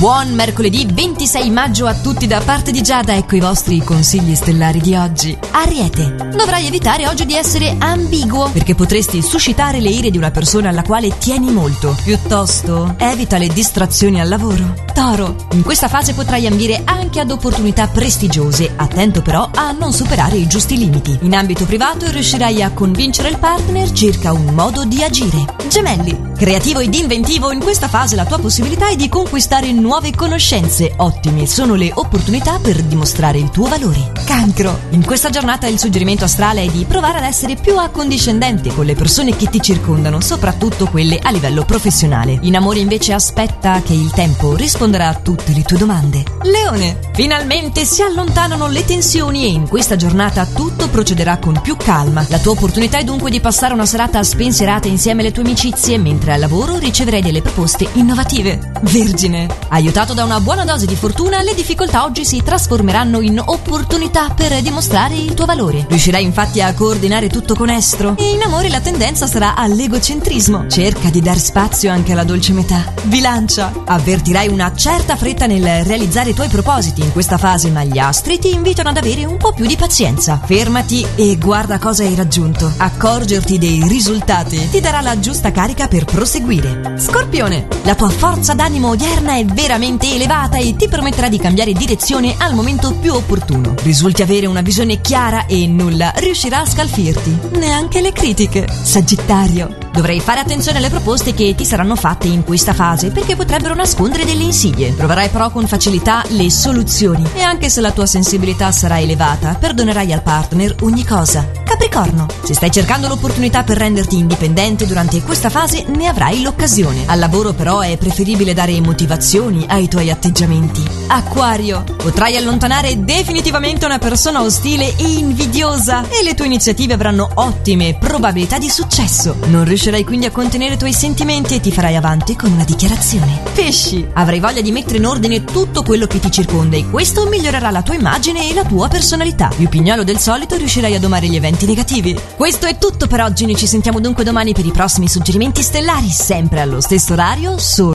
Buon mercoledì 26 maggio a tutti da parte di Giada, ecco i vostri consigli stellari di oggi. Ariete, dovrai evitare oggi di essere ambiguo perché potresti suscitare le ire di una persona alla quale tieni molto. Piuttosto, evita le distrazioni al lavoro. Toro, in questa fase potrai ambire anche ad opportunità prestigiose, attento però a non superare i giusti limiti. In ambito privato riuscirai a convincere il partner circa un modo di agire. Gemelli, creativo ed inventivo, in questa fase la tua possibilità è di conquistare nuove conoscenze. Ottime sono le opportunità per dimostrare il tuo valore. Cancro, in questa giornata il suggerimento astrale è di provare ad essere più accondiscendente con le persone che ti circondano, soprattutto quelle a livello professionale. In amore invece aspetta che il tempo risponderà a tutte le tue domande. Leone, finalmente si allontanano le tensioni e in questa giornata tutto procederà con più calma. La tua opportunità è dunque di passare una serata spensierata insieme alle tue amicizie, mentre al lavoro riceverai delle proposte innovative. Vergine, aiutato da una buona dose di fortuna, le difficoltà oggi si trasformeranno in opportunità per dimostrare il tuo valore. Riuscirai infatti a coordinare tutto con estro e in amore la tendenza sarà all'egocentrismo. Cerca di dar spazio anche alla dolce metà. Bilancia, avvertirai una certa fretta nel realizzare i tuoi propositi in questa fase, ma gli astri ti invitano ad avere un po' più di pazienza. Fermati e guarda cosa hai raggiunto. Accorgerti dei risultati ti darà la giusta carica per proseguire. Scorpione, la tua forza d'animo odierna è veramente elevata e ti permetterà di cambiare direzione al momento più opportuno. Risulti avere una visione chiara e nulla riuscirà a scalfirti, neanche le critiche. Sagittario, Dovrai fare attenzione alle proposte che ti saranno fatte in questa fase perché potrebbero nascondere delle insidie. Troverai però con facilità le soluzioni e anche se la tua sensibilità sarà elevata, perdonerai al partner ogni cosa. Capricorno, se stai cercando l'opportunità per renderti indipendente durante questa fase, ne avrai l'occasione. Al lavoro però è preferibile dare motivazioni ai tuoi atteggiamenti. Acquario, potrai allontanare definitivamente una persona ostile e invidiosa e le tue iniziative avranno ottime probabilità di successo. Non riuscirai quindi a contenere i tuoi sentimenti e ti farai avanti con una dichiarazione. Pesci, avrai voglia di mettere in ordine tutto quello che ti circonda e questo migliorerà la tua immagine e la tua personalità. Più pignolo del solito riuscirai a domare gli eventi negativi. Questo è tutto per oggi, noi ci sentiamo dunque domani per i prossimi suggerimenti stellari, sempre allo stesso orario, solo